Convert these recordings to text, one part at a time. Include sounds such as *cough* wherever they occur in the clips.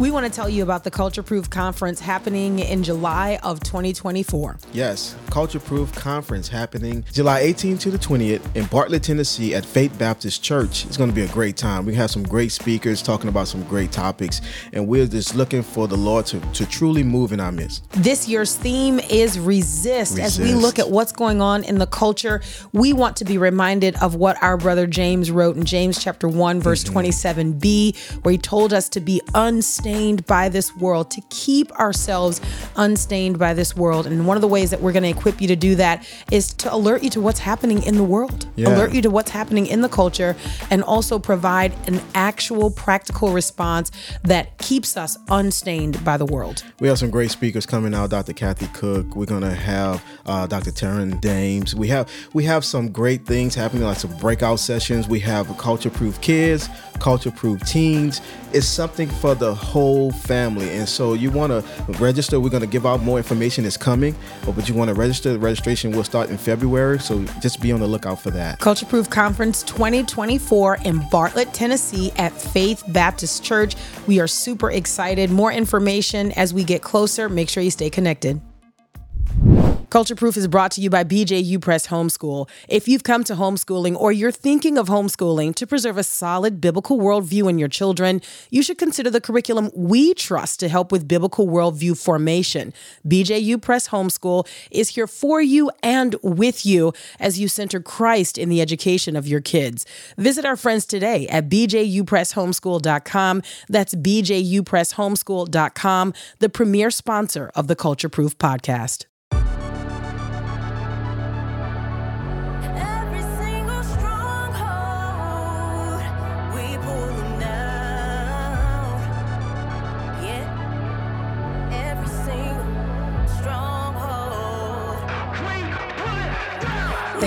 We want to tell you about the Culture Proof Conference happening in July of 2024. Yes, Culture Proof Conference happening July 18th to the 20th in Bartlett, Tennessee at Faith Baptist Church. It's going to be a great time. We have some great speakers talking about some great topics, and we're just looking for the Lord to, to truly move in our midst. This year's theme is resist. Resist. As we look at what's going on in the culture, we want to be reminded of what our brother James wrote in James chapter 1 verse mm-hmm. 27b where he told us to be unstained by this world, to keep ourselves unstained by this world. And one of the ways that we're going to equip you to do that is to alert you to what's happening in the world. Yeah. Alert you to what's happening in the culture and also provide an actual practical response that keeps us unstained by the world. We have some great speakers coming out. Dr. Kathy Cook. We're gonna have uh, Dr. Taryn Dames. We have we have some great things happening, like some breakout sessions. We have culture proof kids, culture proof teens. It's something for the whole family, and so you want to register. We're gonna give out more information. It's coming, but you want to register. The registration will start in February, so just be on the lookout for that. Culture Proof Conference 2024 in Bartlett, Tennessee at Faith Baptist Church. We are super excited. More information as we get closer. Make sure you stay connected. Culture Proof is brought to you by BJU Press Homeschool. If you've come to homeschooling or you're thinking of homeschooling to preserve a solid biblical worldview in your children, you should consider the curriculum we trust to help with biblical worldview formation. BJU Press Homeschool is here for you and with you as you center Christ in the education of your kids. Visit our friends today at bjupresshomeschool.com. That's bjupresshomeschool.com, the premier sponsor of the Culture Proof podcast.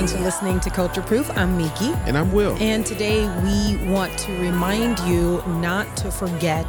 Thanks for listening to Culture Proof. I'm Miki. And I'm Will. And today we want to remind you not to forget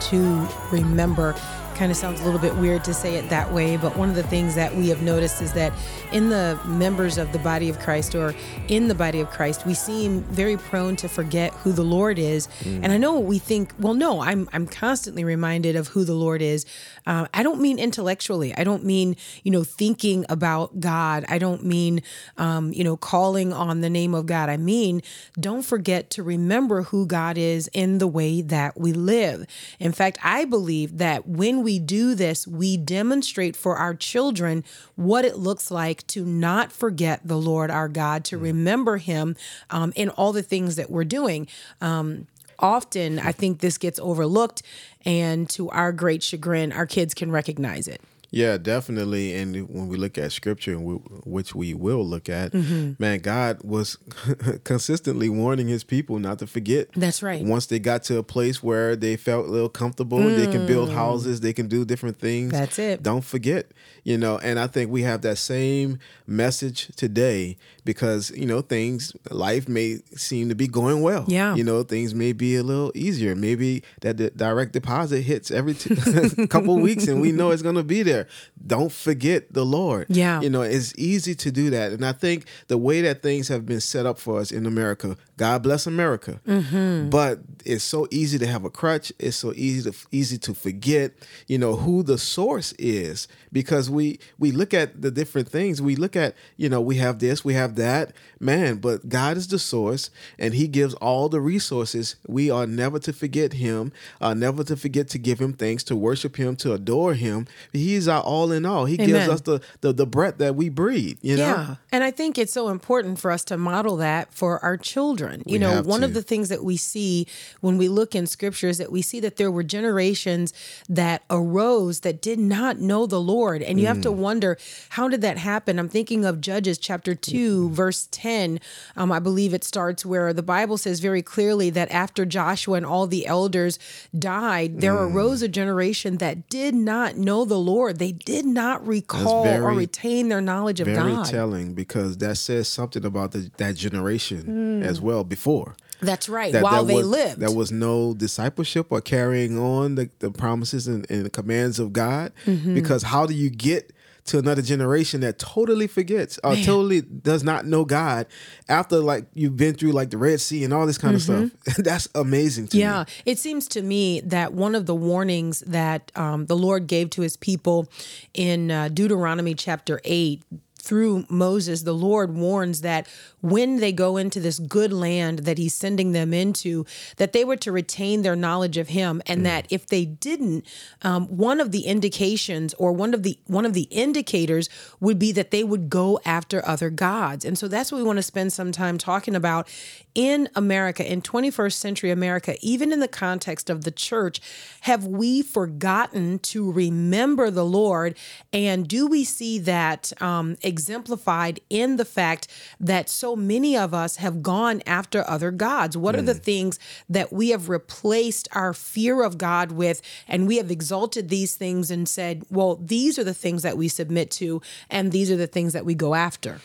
to remember. Kind of sounds a little bit weird to say it that way, but one of the things that we have noticed is that in the members of the body of Christ or in the body of Christ, we seem very prone to forget who the Lord is. And I know we think, well, no, I'm I'm constantly reminded of who the Lord is. Uh, I don't mean intellectually. I don't mean you know thinking about God. I don't mean um, you know calling on the name of God. I mean don't forget to remember who God is in the way that we live. In fact, I believe that when we do this, we demonstrate for our children what it looks like to not forget the Lord our God, to remember Him um, in all the things that we're doing. Um, often, I think this gets overlooked, and to our great chagrin, our kids can recognize it. Yeah, definitely. And when we look at scripture, which we will look at, Mm-hmm. man, God was *laughs* consistently warning his people not to forget. That's right. Once they got to a place where they felt a little comfortable, they can build houses, they can do different things. Mm. That's it. Don't forget, you know. And I think we have that same message today because, you know, things, life may seem to be going well. Yeah. You know, things may be a little easier. Maybe that the direct deposit hits every t- *laughs* couple weeks and we know it's going to be there. Don't forget the Lord. Yeah. You know, it's easy to do that. And I think the way that things have been set up for us in America, God bless America. Mm-hmm. But it's so easy to have a crutch. It's so easy to easy to forget, you know, who the source is because we we look at the different things. We look at, you know, we have this, we have that. Man, but God is the source and he gives all the resources. We are never to forget him, uh, never to forget to give him thanks, to worship him, to adore him. He's our all in all. He gives us the, the the breath that we breathe, you know? Yeah. And I think it's so important for us to model that for our children. You We know, one of the things that we see when we look in scripture is that we see that there were generations that arose that did not know the Lord. And you have to Mm. wonder, how did that happen? I'm thinking of Judges chapter 2, verse 10. Um, I believe it starts where the Bible says very clearly that after Joshua and all the elders died, there Mm. arose a generation that did not know the Lord. They did not recall or retain their knowledge of Very God. telling because that says something about the, that generation as well before. That's right. that While there they was, lived. There was no discipleship or carrying on the, the promises and, and the commands of God. Mm-hmm. Because how do you get to another generation that totally forgets or totally does not know God after like you've been through like the Red Sea and all this kind of stuff. *laughs* That's amazing to Mm-hmm. Yeah, me. it seems to me that one of the warnings that um, the Lord gave to his people in uh, Deuteronomy chapter 8 through Moses, the Lord warns that when they go into this good land that he's sending them into, that they were to retain their knowledge of him, and that if they didn't, um, one of the indications or one of the one of the indicators would be that they would go after other gods. And so that's what we want to spend some time talking about in America, in 21st century America, even in the context of the church, have we forgotten to remember the Lord? And do we see that um, exemplified in the fact that so many of us have gone after other gods? What are the mm. things that we have replaced our fear of God with? And we have exalted these things and said, well, these are the things that we submit to, and these are the things that we go after.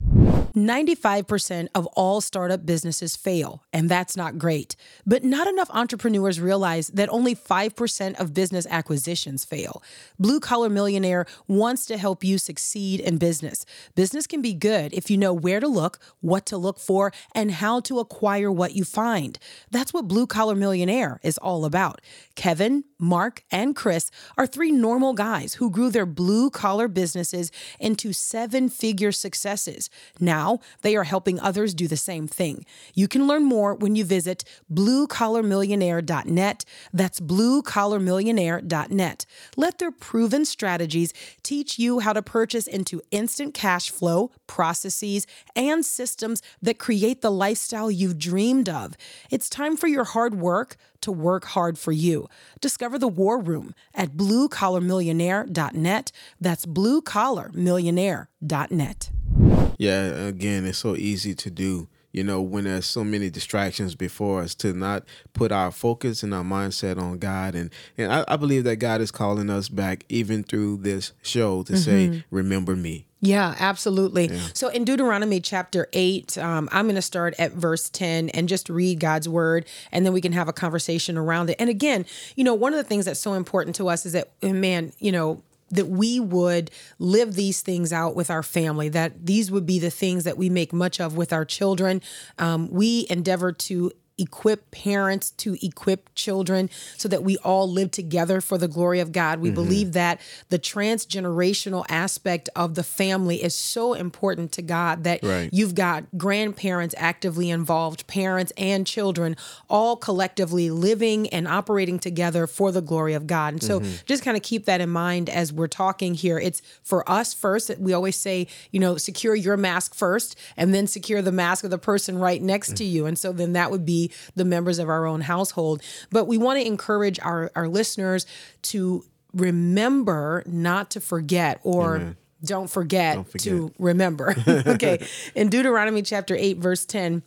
95% of all startup businesses fail, and that's not great. But not enough entrepreneurs realize that only 5% of business acquisitions fail. Blue Collar Millionaire wants to help you succeed in business. Business can be good if you know where to look, what to look for, and how to acquire what you find. That's what Blue Collar Millionaire is all about. Kevin, Mark, and Chris are three normal guys who grew their blue collar businesses into seven figure successes. Now they are helping others do the same thing. You can learn more when you visit bluecollarmillionaire.net. That's bluecollarmillionaire.net. Let their proven strategies teach you how to purchase into instant cash flow, processes, and systems that create the lifestyle you've dreamed of. It's time for your hard work to work hard for you. Discover the war room at bluecollarmillionaire.net. That's bluecollarmillionaire.net. Yeah, again, it's so easy to do. You know, when there's so many distractions before us, to not put our focus and our mindset on God, and and I, I believe that God is calling us back, even through this show, to say, "Remember me." Yeah, absolutely. So in Deuteronomy chapter 8, um, I'm going to start at verse 10 and just read God's word, and then we can have a conversation around it. And again, you know, one of the things that's so important to us is that, man, you know, that we would live these things out with our family, that these would be the things that we make much of with our children. Um, we endeavor to equip parents to equip children so that we all live together for the glory of God. We mm-hmm. believe that the transgenerational aspect of the family is so important to God that Right. you've got grandparents actively involved, parents and children all collectively living and operating together for the glory of God. And so mm-hmm. just kind of keep that in mind as we're talking here. It's for us first. We always say, you know, secure your mask first and then secure the mask of the person right next mm. to you. And so then that would be the members of our own household. But we want to encourage our, our listeners to remember not to forget or don't forget, forget. to remember. *laughs* okay. *laughs* In Deuteronomy chapter 8, verse 10,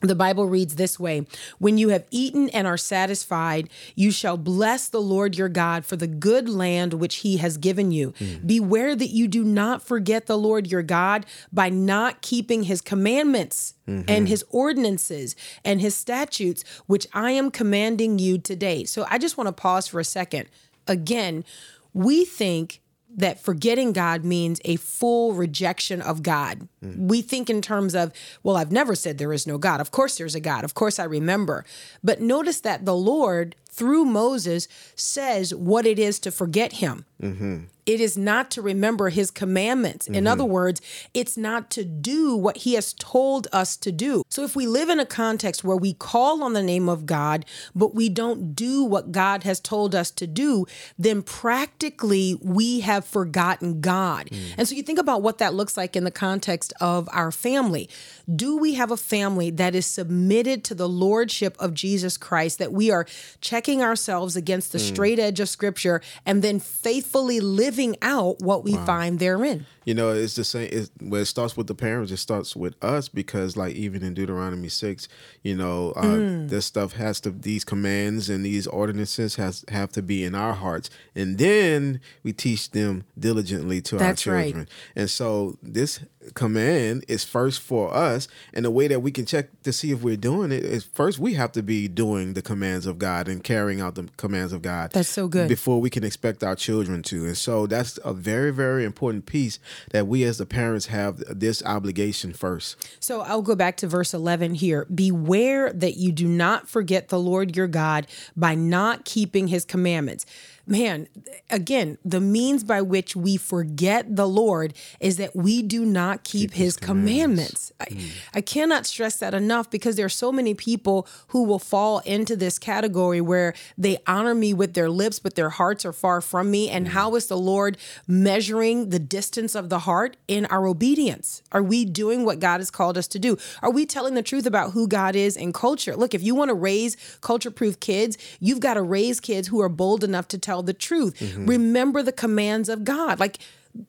the Bible reads this way When you have eaten and are satisfied, you shall bless the Lord your God for the good land which he has given you. Hmm. Beware that you do not forget the Lord your God by not keeping his commandments mm-hmm. and his ordinances and his statutes, which I am commanding you today. So I just want to pause for a second. Again, we think that forgetting God means a full rejection of God. We think in terms of, well, I've never said there is no God. Of course there's a God. Of course I remember. But notice that the Lord, through Moses, says what it is to forget him. Mm-hmm. It is not to remember his commandments. In mm-hmm. other words, it's not to do what he has told us to do. So if we live in a context where we call on the name of God, but we don't do what God has told us to do, then practically we have forgotten God. Mm. And so you think about what that looks like in the context of our family. Do we have a family that is submitted to the lordship of Jesus Christ, that we are checking ourselves against the mm. straight edge of scripture and then faithfully living out what we find therein? You know, it's the same. It's, well, it starts with the parents. It starts with us because, like, even in Deuteronomy six, you know, uh, Mm. this stuff has to. These commands and these ordinances has have to be in our hearts, and then we teach them diligently to That's our right. children. And so this command is first for us, and the way that we can check to see if we're doing it is first we have to be doing the commands of God and carrying out the commands of God. That's so good. Before we can expect our children to, and so that's a very very important piece that we as the parents have this obligation first. So I'll go back to verse 11 here. Beware that you do not forget the Lord your God by not keeping his commandments. Man, again, the means by which we forget the Lord is that we do not keep, his, commandments. I, I cannot stress that enough because there are so many people who will fall into this category where they honor me with their lips, but their hearts are far from me. And how is the Lord measuring the distance of the heart in our obedience? Are we doing what God has called us to do? Are we telling the truth about who God is in culture? Look, if you want to raise culture proof kids, you've got to raise kids who are bold enough to tell the truth. Mm-hmm. Remember the commands of God. Like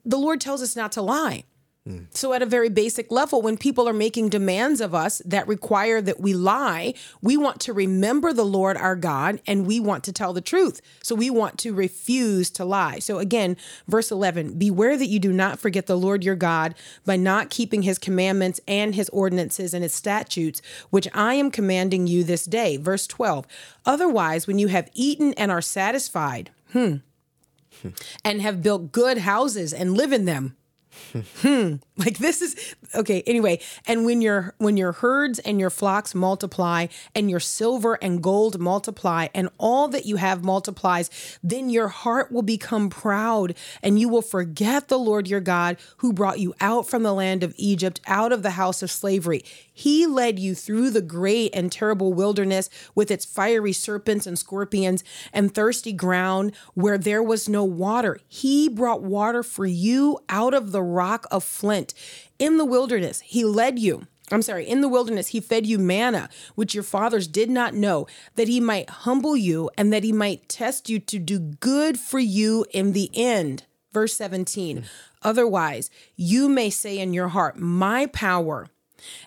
the Lord tells us not to lie. Mm. So, at a very basic level, when people are making demands of us that require that we lie, we want to remember the Lord our God and we want to tell the truth. So, we want to refuse to lie. So, again, verse 11 Beware that you do not forget the Lord your God by not keeping his commandments and his ordinances and his statutes, which I am commanding you this day. Verse 12 Otherwise, when you have eaten and are satisfied, hmm, and have built good houses and live in them, *laughs* hmm. Like this is okay anyway. And when your when your herds and your flocks multiply and your silver and gold multiply and all that you have multiplies then your heart will become proud and you will forget the lord your god who brought you out from the land of egypt out of the house of slavery he led you through the great and terrible wilderness with its fiery serpents and scorpions and thirsty ground where there was no water. He brought water for you out of the rock of flint. In the wilderness, he led you. I'm sorry, in the wilderness, he fed you manna, which your fathers did not know, that he might humble you and that he might test you to do good for you in the end. Verse 17. Otherwise, you may say in your heart, My power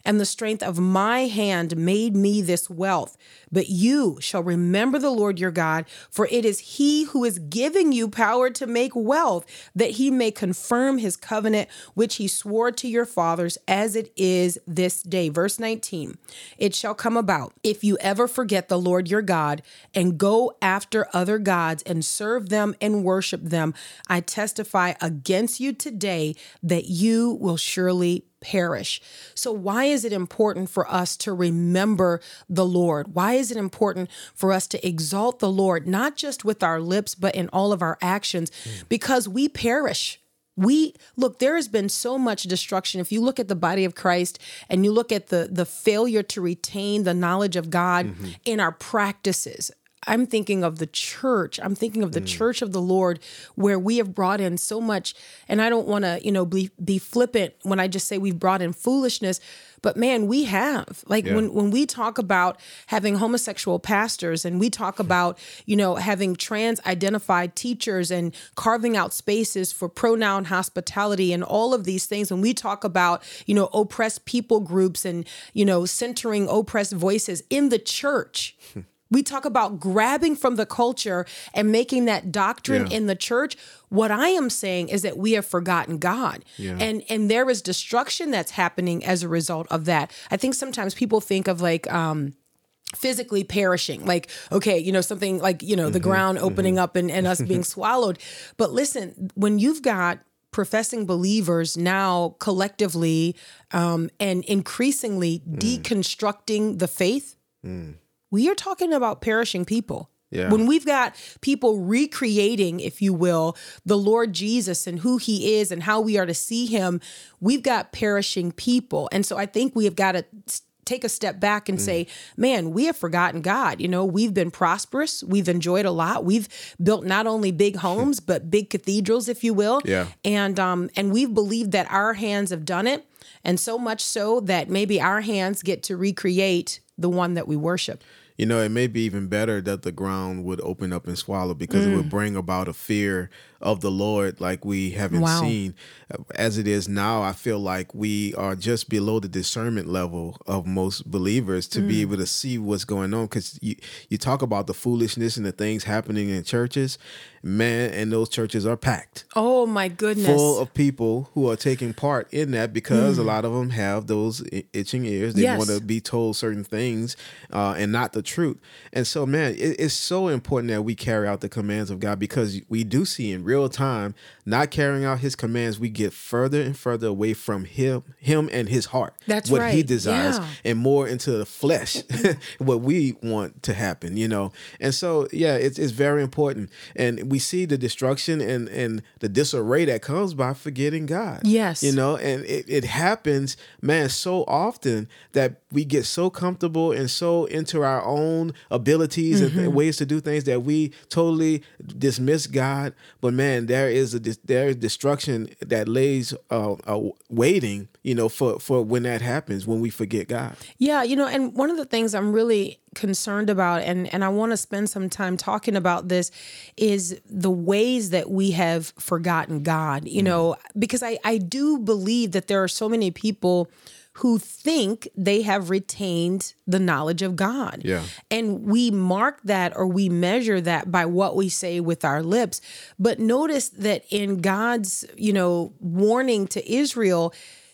and the strength of my hand made me this wealth. But you shall remember the Lord your God, for it is he who is giving you power to make wealth, that he may confirm his covenant, which he swore to your fathers as it is this day. Verse 19 It shall come about if you ever forget the Lord your God and go after other gods and serve them and worship them, I testify against you today that you will surely perish. So, why is it important for us to remember the Lord? Why is it important for us to exalt the Lord, not just with our lips, but in all of our actions? Mm. Because we perish. We look, there has been so much destruction. If you look at the body of Christ and you look at the the failure to retain the knowledge of God mm-hmm. in our practices, I'm thinking of the church. I'm thinking of the mm. church of the Lord where we have brought in so much and I don't want to, you know, be be flippant when I just say we've brought in foolishness, but man, we have. Like Yeah. when when we talk about having homosexual pastors and we talk hmm. about, you know, having trans identified teachers and carving out spaces for pronoun hospitality and all of these things when we talk about, you know, oppressed people groups and, you know, centering oppressed voices in the church. Hmm. We talk about grabbing from the culture and making that doctrine Yeah. in the church. What I am saying is that we have forgotten God. Yeah. And and there is destruction that's happening as a result of that. I think sometimes people think of like um physically perishing like okay you know something like you know the ground opening up and, and us *laughs* being swallowed but listen when you've got professing believers now collectively um, and increasingly deconstructing the faith we are talking about perishing people. Yeah. When we've got people recreating, if you will, the Lord Jesus and who he is and how we are to see him, we've got perishing people. And so I think we have got to take a step back and say, man, we have forgotten God. You know, we've been prosperous, we've enjoyed a lot. We've built not only big homes, but big cathedrals, if you will. Yeah. And um and we've believed that our hands have done it. And so much so that maybe our hands get to recreate the one that we worship. You know, it may be even better that the ground would open up and swallow because Mm. it would bring about a fear of the Lord like we haven't Wow. seen. As it is now, I feel like we are just below the discernment level of most believers to Mm. be able to see what's going on. Because you, you talk about the foolishness and the things happening in churches, man, and those churches are packed Oh my goodness. full of people who are taking part in that because a lot of them have those itching ears. They Mm. Yes. want to be told certain things uh, and not the truth. And so, man, it, it's so important that we carry out the commands of God because we do see in real time, not carrying out His commands, we get further and further away from Him, Him and His heart. That's what He desires, Yeah. and more into the flesh, *laughs* what we want to happen. You know, and so yeah, it's it's very important, and we see the destruction and and the disarray that comes by forgetting God. Yes. you know, and it, it happens, man, so often that we get so comfortable and so into our own abilities Mm-hmm. and ways to do things that we totally dismiss God. But man, there is a there is destruction that lays uh, uh, waiting, you know, for for when that happens when we forget God. Yeah, you know, and one of the things I'm really concerned about and and I want to spend some time talking about this is the ways that we have forgotten God, you know, because I I do believe that there are so many people who think they have retained the knowledge of God. Yeah. And we mark that or we measure that by what we say with our lips. But notice that in God's, you know, warning to Israel,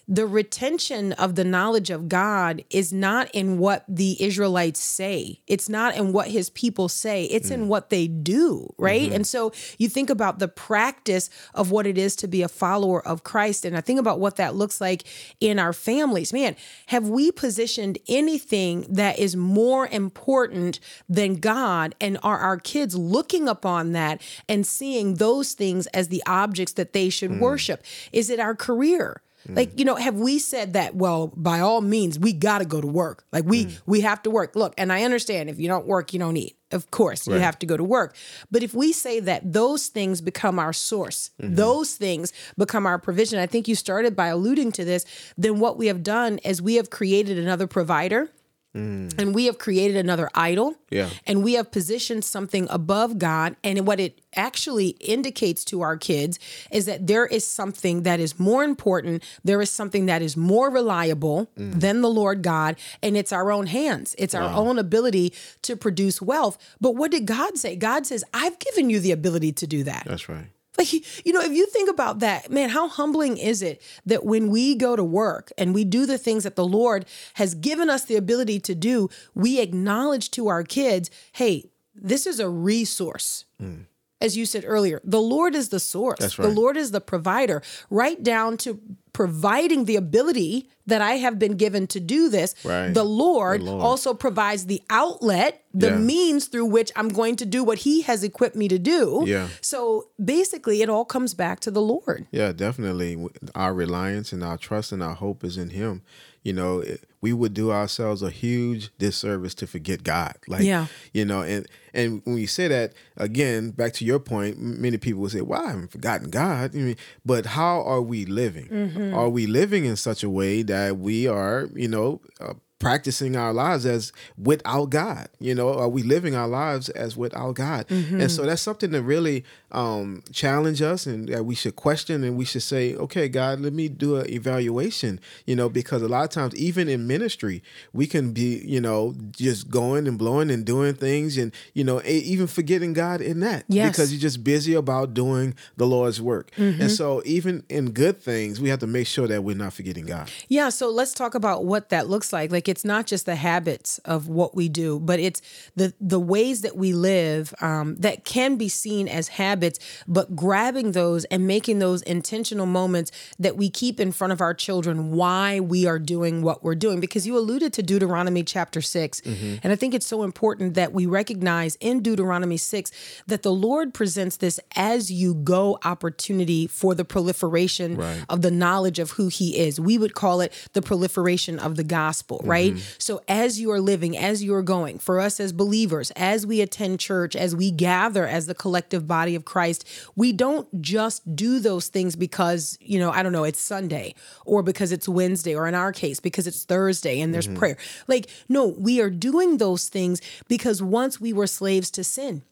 the retention of the knowledge of God is not in what the Israelites say. It's not in what his people say. It's in what they do, right? Mm-hmm. And so you think about the practice of what it is to be a follower of Christ. And I think about what that looks like in our families. Man, have we positioned anything that is more important than God? And are our kids looking upon that and seeing those things as the objects that they should mm. worship? Is it our career? Mm. Like, you know, have we said that, well, by all means, we got to go to work. Like we mm. we have to work. Look, and I understand if you don't work, you don't eat. Of course, you have to go to work. But if we say that those things become our source, mm-hmm. those things become our provision. I think you started by alluding to this, then what we have done is we have created another provider. Mm. And we have created another idol. Yeah. And we have positioned something above God. And what it actually indicates to our kids is that there is something that is more important. There is something that is more reliable mm. than the Lord God. And it's our own hands, it's our own ability to produce wealth. But what did God say? God says, I've given you the ability to do that. That's right. Like, you know, if you think about that, man, how humbling is it that when we go to work and we do the things that the Lord has given us the ability to do, we acknowledge to our kids, hey, this is a resource. Mm. As you said earlier, the Lord is the source. That's The. Lord is the provider, right down to providing the ability that I have been given to do this. Right. The Lord, The Lord. also provides the outlet, the Yeah. means through which I'm going to do what He has equipped me to do. Yeah. So basically, it all comes back to the Lord. Yeah, definitely. Our reliance and our trust and our hope is in Him. You know, we would do ourselves a huge disservice to forget God. Like, Yeah. you know, and and when you say that again, back to your point, many people will say, "Well, I haven't forgotten God." I mean, but how are we living? Mm-hmm. Are we living in such a way that we are, you know? Uh, practicing our lives as without God you know are we living our lives as without God Mm-hmm. and so that's something to really um challenge us and that we should question and we should say okay God let me do an evaluation you know because a lot of times even in ministry we can be you know just going and blowing and doing things and you know even forgetting God in that Yes. because you're just busy about doing the Lord's work Mm-hmm. and so even in good things we have to make sure that we're not forgetting God Yeah, so let's talk about what that looks like. Like it's not just the habits of what we do, but it's the the ways that we live um, that can be seen as habits, but grabbing those and making those intentional moments that we keep in front of our children why we are doing what we're doing. Because you alluded to Deuteronomy chapter 6 and I think it's so important that we recognize in Deuteronomy six that the Lord presents this as you go opportunity for the proliferation Right. of the knowledge of who he is. We would call it the proliferation of the gospel, right? Mm-hmm. So as you are living, as you are going, for us as believers, as we attend church, as we gather as the collective body of Christ, we don't just do those things because, you know, I don't know, it's Sunday or because it's Wednesday or in our case because it's Thursday and there's mm-hmm. prayer. Like no, we are doing those things because once we were slaves to sin.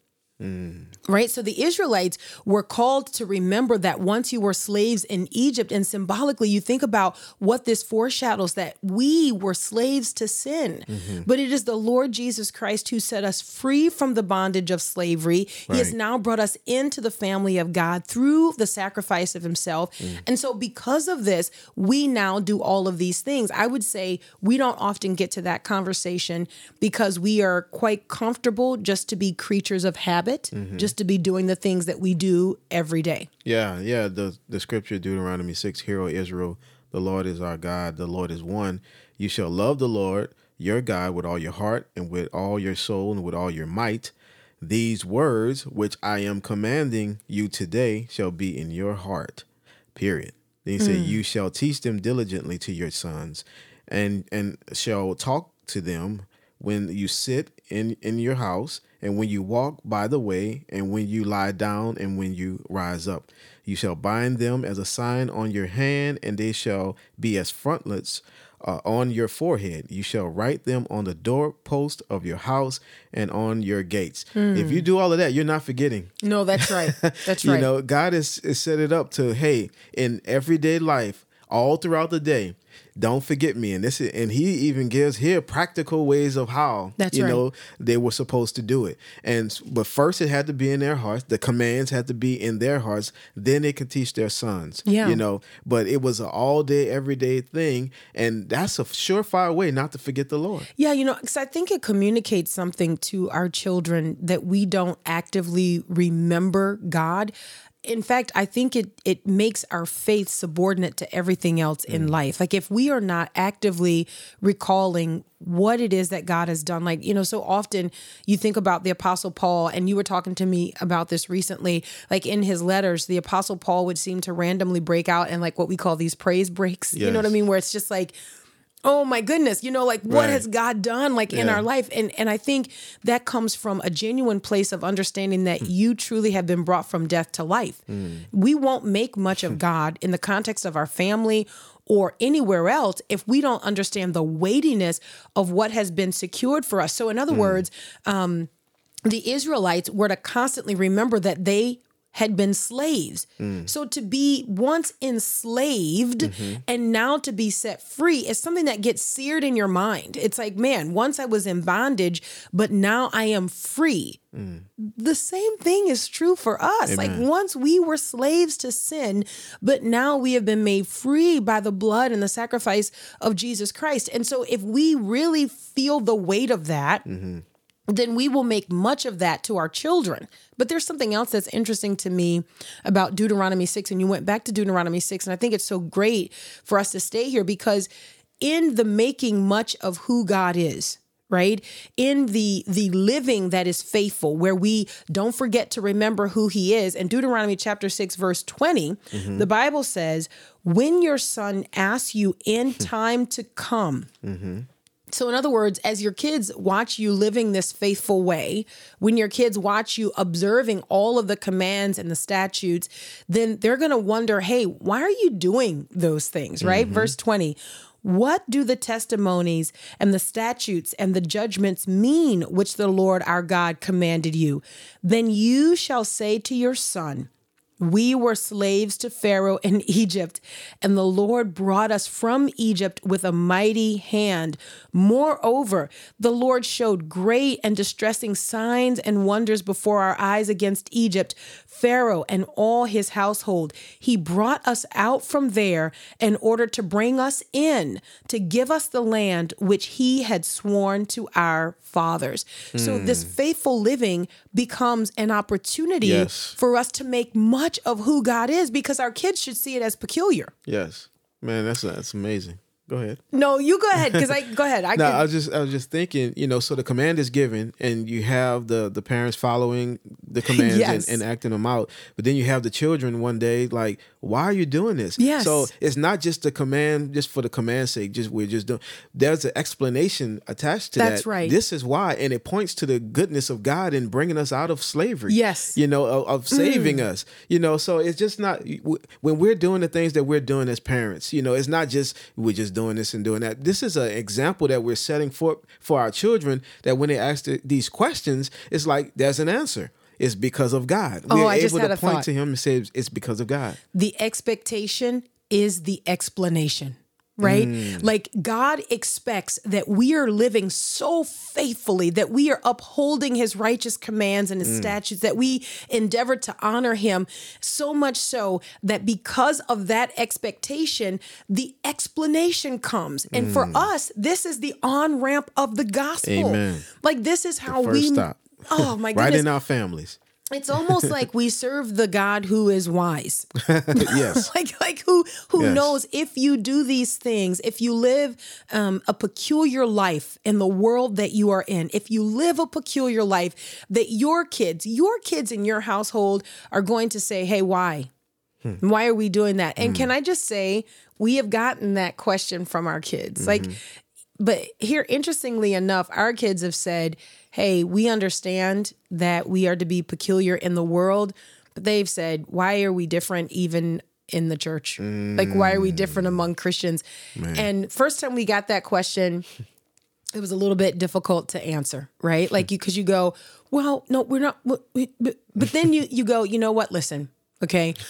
Mm. Right? So the Israelites were called to remember that once you were slaves in Egypt, and symbolically, you think about what this foreshadows that we were slaves to sin. Mm-hmm. But it is the Lord Jesus Christ who set us free from the bondage of slavery. He has now brought us into the family of God through the sacrifice of Himself. Mm. And so, because of this, we now do all of these things. I would say we don't often get to that conversation because we are quite comfortable just to be creatures of habit, Mm-hmm. just to be doing the things that we do every day. Yeah, yeah. The the scripture Deuteronomy six, Hear, O Israel, the Lord is our God, the Lord is one. You shall love the Lord your God with all your heart and with all your soul and with all your might. These words which I am commanding you today shall be in your heart. Period. Then he said, mm. You shall teach them diligently to your sons, and and shall talk to them when you sit in in your house and when you walk by the way and when you lie down and when you rise up you shall bind them as a sign on your hand and they shall be as frontlets uh, on your forehead you shall write them on the doorpost of your house and on your gates if you do all of that you're not forgetting No, that's right. *laughs* That's you right. You know, God has, is set it up to hey, in everyday life, all throughout the day, don't forget me. And this is, and he even gives here practical ways of how That's you right. know they were supposed to do it. And but first it had to be in their hearts. The commands had to be in their hearts. Then they could teach their sons. Yeah. You know, but it was an all day, everyday thing, and that's a surefire way not to forget the Lord. Yeah, you know, because I think it communicates something to our children that we don't actively remember God. In fact, I think it it makes our faith subordinate to everything else in mm. life. Like if we are not actively recalling what it is that God has done, like you know, so often you think about the Apostle Paul, and you were talking to me about this recently. Like in his letters, the Apostle Paul would seem to randomly break out in like what we call these praise breaks. You know what I mean? Where it's just like oh my goodness you know like what Right. has god done like in our life? And and i think that comes from a genuine place of understanding that hmm. you truly have been brought from death to life. Hmm. We won't make much of *laughs* god in the context of our family or anywhere else if we don't understand the weightiness of what has been secured for us. So in other hmm. words um the Israelites were to constantly remember that they had been slaves. Mm. So to be once enslaved mm-hmm. and now to be set free is something that gets seared in your mind. It's like, man, once I was in bondage, but now I am free. Mm. The same thing is true for us. Like once we were slaves to sin, but now we have been made free by the blood and the sacrifice of Jesus Christ. And so if we really feel the weight of that, mm-hmm. Then we will make much of that to our children. But there's something else that's interesting to me about Deuteronomy 6. And you went back to Deuteronomy 6. And I think it's so great for us to stay here because in the making much of who God is, right in the the living that is faithful where we don't forget to remember who he is and deuteronomy chapter 6 verse 20 mm-hmm. the bible says when your son asks you in time to come mm-hmm. So, in other words, as your kids watch you living this faithful way, when your kids watch you observing all of the commands and the statutes, then they're going to wonder, hey, why are you doing those things, right? Mm-hmm. Verse 20. What do the testimonies and the statutes and the judgments mean which the Lord our God commanded you? Then you shall say to your son, we were slaves to Pharaoh in *laughs* Egypt, and the Lord brought us from Egypt with a mighty hand. Moreover, the Lord showed great and distressing signs and wonders before our eyes against Egypt, Pharaoh, and all his household. He brought us out from there in order to bring us in, to give us the land which he had sworn to our fathers. So, this hmm. faithful living becomes an opportunity Yes. for us to make much of who God is because our kids should see it as peculiar. Yes, man, that's that's amazing. Go ahead. No, you go ahead because I go ahead. I *laughs* No, could- I was just I was just thinking, you know, so the command is given and you have the the parents following the *laughs* commands Yes. and, and acting them out. But then you have the children one day like, why are you doing this? Yes. So it's not just the command just for the command's sake, just we're just doing there's an explanation attached to That's that. That's right. This is why and it points to the goodness of God in bringing us out of slavery. Yes. Mm. You know, of, of saving us. You know, so it's just not when we're doing the things that we're doing as parents, you know, it's not just we're just doing this and doing that. This is an example that we're setting for for our children that when they ask the, these questions, it's like there's an answer. it's because of God. Oh, We're I able to point thought. to Him and say it's because of God. the expectation is the explanation, right? Mm. Like God expects that we are living so faithfully, that we are upholding his righteous commands and his mm. statutes, that we endeavor to honor him so much so that because of that expectation, the explanation comes. And for mm. us, this is the on ramp of the gospel. Amen. Like this is how we. stop. Oh my goodness. *laughs* right in our families. It's almost like we serve the God who is wise. *laughs* *laughs* yes. like like who who Yes. knows if you do these things if you live um, a peculiar life in the world that you are in if you live a peculiar life that your kids your kids in your household are going to say hey why Hmm. why are we doing that and can i just say we have gotten that question from our kids like Mm-hmm. but here interestingly enough our kids have said hey we understand that we are to be peculiar in the world but they've said why are we different even in the church? Like why are we different among christians? And first time we got that question it was a little bit difficult to answer right? Like you because you go well no we're not but, but but then you you go you know what? Listen okay? *laughs*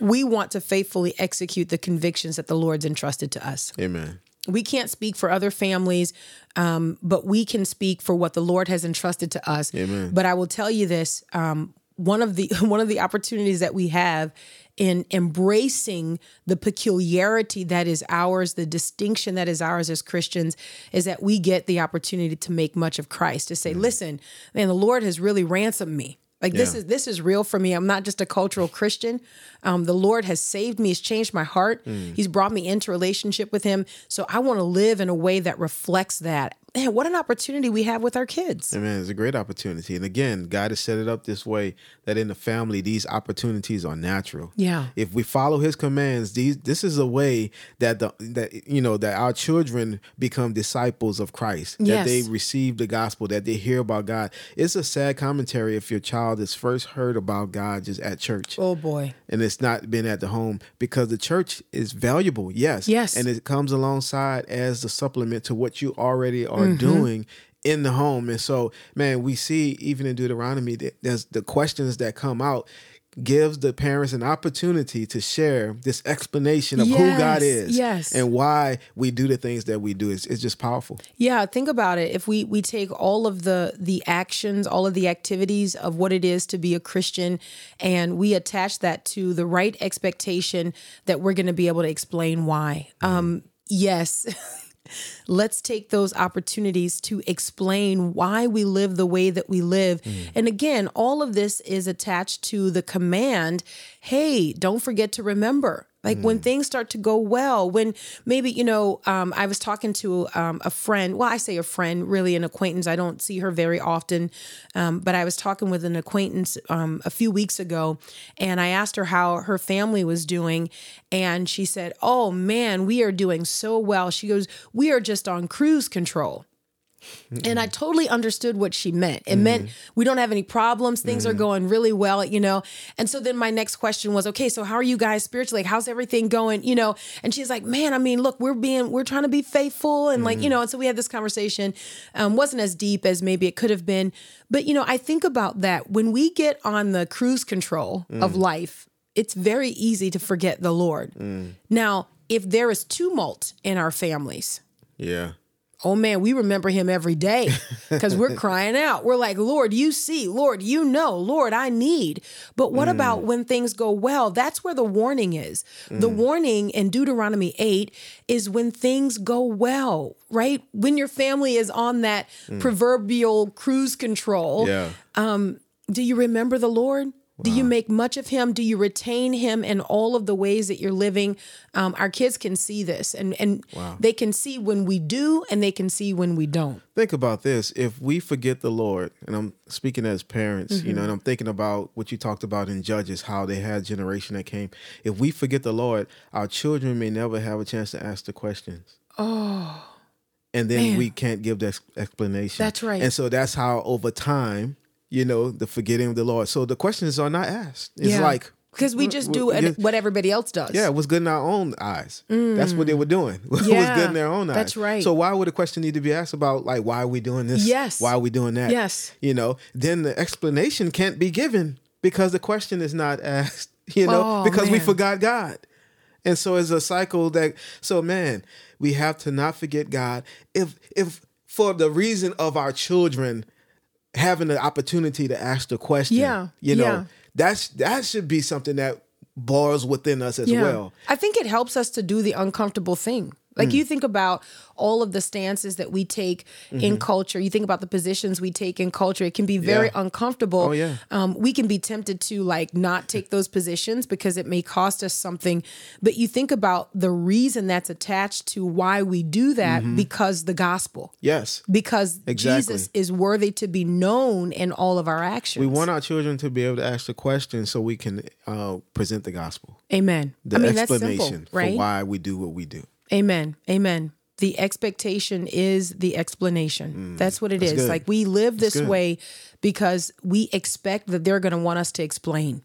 We want to faithfully execute the convictions that the lord's entrusted to us. Amen. We can't speak for other families, um, but we can speak for what the Lord has entrusted to us. Amen. But I will tell you this: um, one of the *laughs* one of the opportunities that we have in embracing the peculiarity that is ours, the distinction that is ours as Christians, is that we get the opportunity to make much of Christ. To say, listen, man, the Lord has really ransomed me. Like this is this is real for me. I'm not just a cultural Christian. Um, the Lord has saved me. He's changed my heart. He's brought me into relationship with Him. So I want to live in a way that reflects that. Man, what an opportunity we have with our kids. Amen. It's a great opportunity. And again, God has set it up this way that in the family, these opportunities are natural. Yeah. If we follow his commands, these this is a way that the that you know that our children become disciples of Christ. That Yes. they receive the gospel, that they hear about God. It's a sad commentary if your child is first heard about God just at church. Oh boy. and it's not been at the home because the church is valuable, yes. Yes. And it comes alongside as the supplement to what you already are Mm-hmm. doing in the home. And so, man, we see even in Deuteronomy that there's the questions that come out gives the parents an opportunity to share this explanation of who God is yes. and why we do the things that we do. It's, it's just powerful. Yeah, think about it. If we we take all of the the actions, all of the activities of what it is to be a Christian and we attach that to the right expectation that we're going to be able to explain why. Um yes. *laughs* Let's take those opportunities to explain why we live the way that we live. Mm. And again, all of this is attached to the command hey, don't forget to remember. Like when things start to go well, when maybe, you know, um, I was talking to um, a friend. Well, I say a friend, really an acquaintance. I don't see her very often. Um, but I was talking with an acquaintance um, a few weeks ago and I asked her how her family was doing. And she said, Oh man, we are doing so well. She goes, We are just on cruise control. And I totally understood what she meant. It meant mm-hmm. we don't have any problems. Things are mm-hmm. going really well, you know. And so then my next question was, okay, so how are you guys spiritually? Like, how's everything going? You know, and she's like, man, I mean, look, we're being, we're trying to be faithful. And like, you mm-hmm. know, and so we had this conversation. Um, wasn't as deep as maybe it could have been. But, you know, I think about that when we get on the cruise control of mm. life, it's very easy to forget the Lord. Mm. Now, if there is tumult in our families, Yeah. Oh man, we remember him every day *laughs* because we're crying out. We're like, Lord, you see, Lord, you know, Lord, I need. But what mm. about when things go well? That's where the warning is. The mm. warning in Deuteronomy 8 is when things go well, right? When your family is on that mm. proverbial cruise control. Yeah. Um, do you remember the Lord? Do you make much of him? Do you retain him in all of the ways that you're living? Um, our kids can see this and, and they can see when we do and they can see when we don't. think about this if we forget the lord and i'm speaking as parents you know and i'm thinking about what you talked about in judges how they had a generation that came if we forget the lord our children may never have a chance to ask the questions oh and then man. we can't give the explanation That's right. and so that's how over time you know the forgetting of the lord so the questions are not asked it's Yeah. like because we just do what everybody else does. Yeah, what's good in our own eyes. That's what they were doing. *laughs* Was good in their own eyes. that's right. So why would a question need to be asked about like why are we doing this? Yes. Why are we doing that? Yes. You know, then the explanation can't be given because the question is not asked, *laughs* you know, Oh, because we forgot God. And so it's a cycle that so man, we have to not forget God. If if for the reason of our children having the opportunity to ask the question, Yeah, you know, yeah. that's that should be something that bars within us as Yeah. well. I think it helps us to do the uncomfortable thing. Like Mm. you think about all of the stances that we take in culture. You think about the positions we take in culture. It can be very Mm-hmm. Yeah. uncomfortable. Oh, yeah. Um, we can be tempted to like not take those positions because it may cost us something. But you think about the reason that's attached to why we do that because the gospel. Yes. Because Mm-hmm. Exactly. Jesus is worthy to be known in all of our actions. We want our children to be able to ask the question so we can uh, present the gospel, Amen. the I mean, explanation simple, right? for why we do what we do. Amen. Amen. The expectation is the explanation. that's what it is. Mm. good. Like we live this way because we expect that they're going to want us to explain.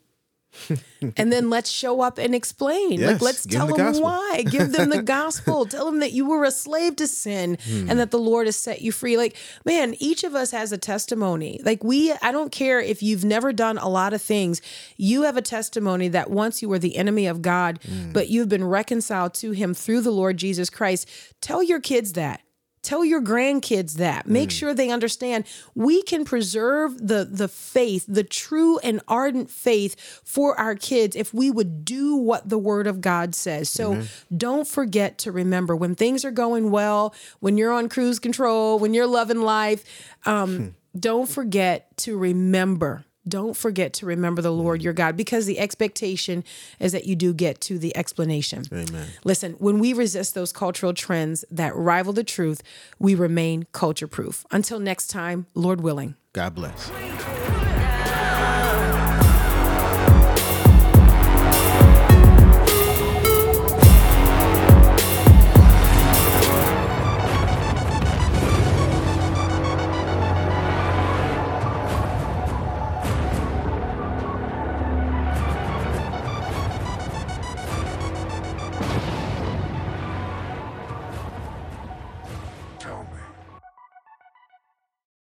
*laughs* and then let's show up and explain. like let's tell them them, why. Give them the *laughs* gospel. tell them that you were a slave to sin Hmm. and that the Lord has set you free. Like, man, each of us has a testimony. Like we I don't care if you've never done a lot of things. You have a testimony that once you were the enemy of God, Hmm. but you've been reconciled to him through the Lord Jesus Christ. Tell your kids that. Tell your grandkids that. Make mm. sure they understand we can preserve the the faith, the true and ardent faith for our kids if we would do what the word of God says. So mm-hmm. don't forget to remember when things are going well, when you're on cruise control, when you're loving life, um, hmm. don't forget to remember. Don't forget to remember the Lord your God because the expectation is that you do get to the explanation. Amen. Listen, when we resist those cultural trends that rival the truth, we remain culture proof. Until next time, Lord willing. God bless.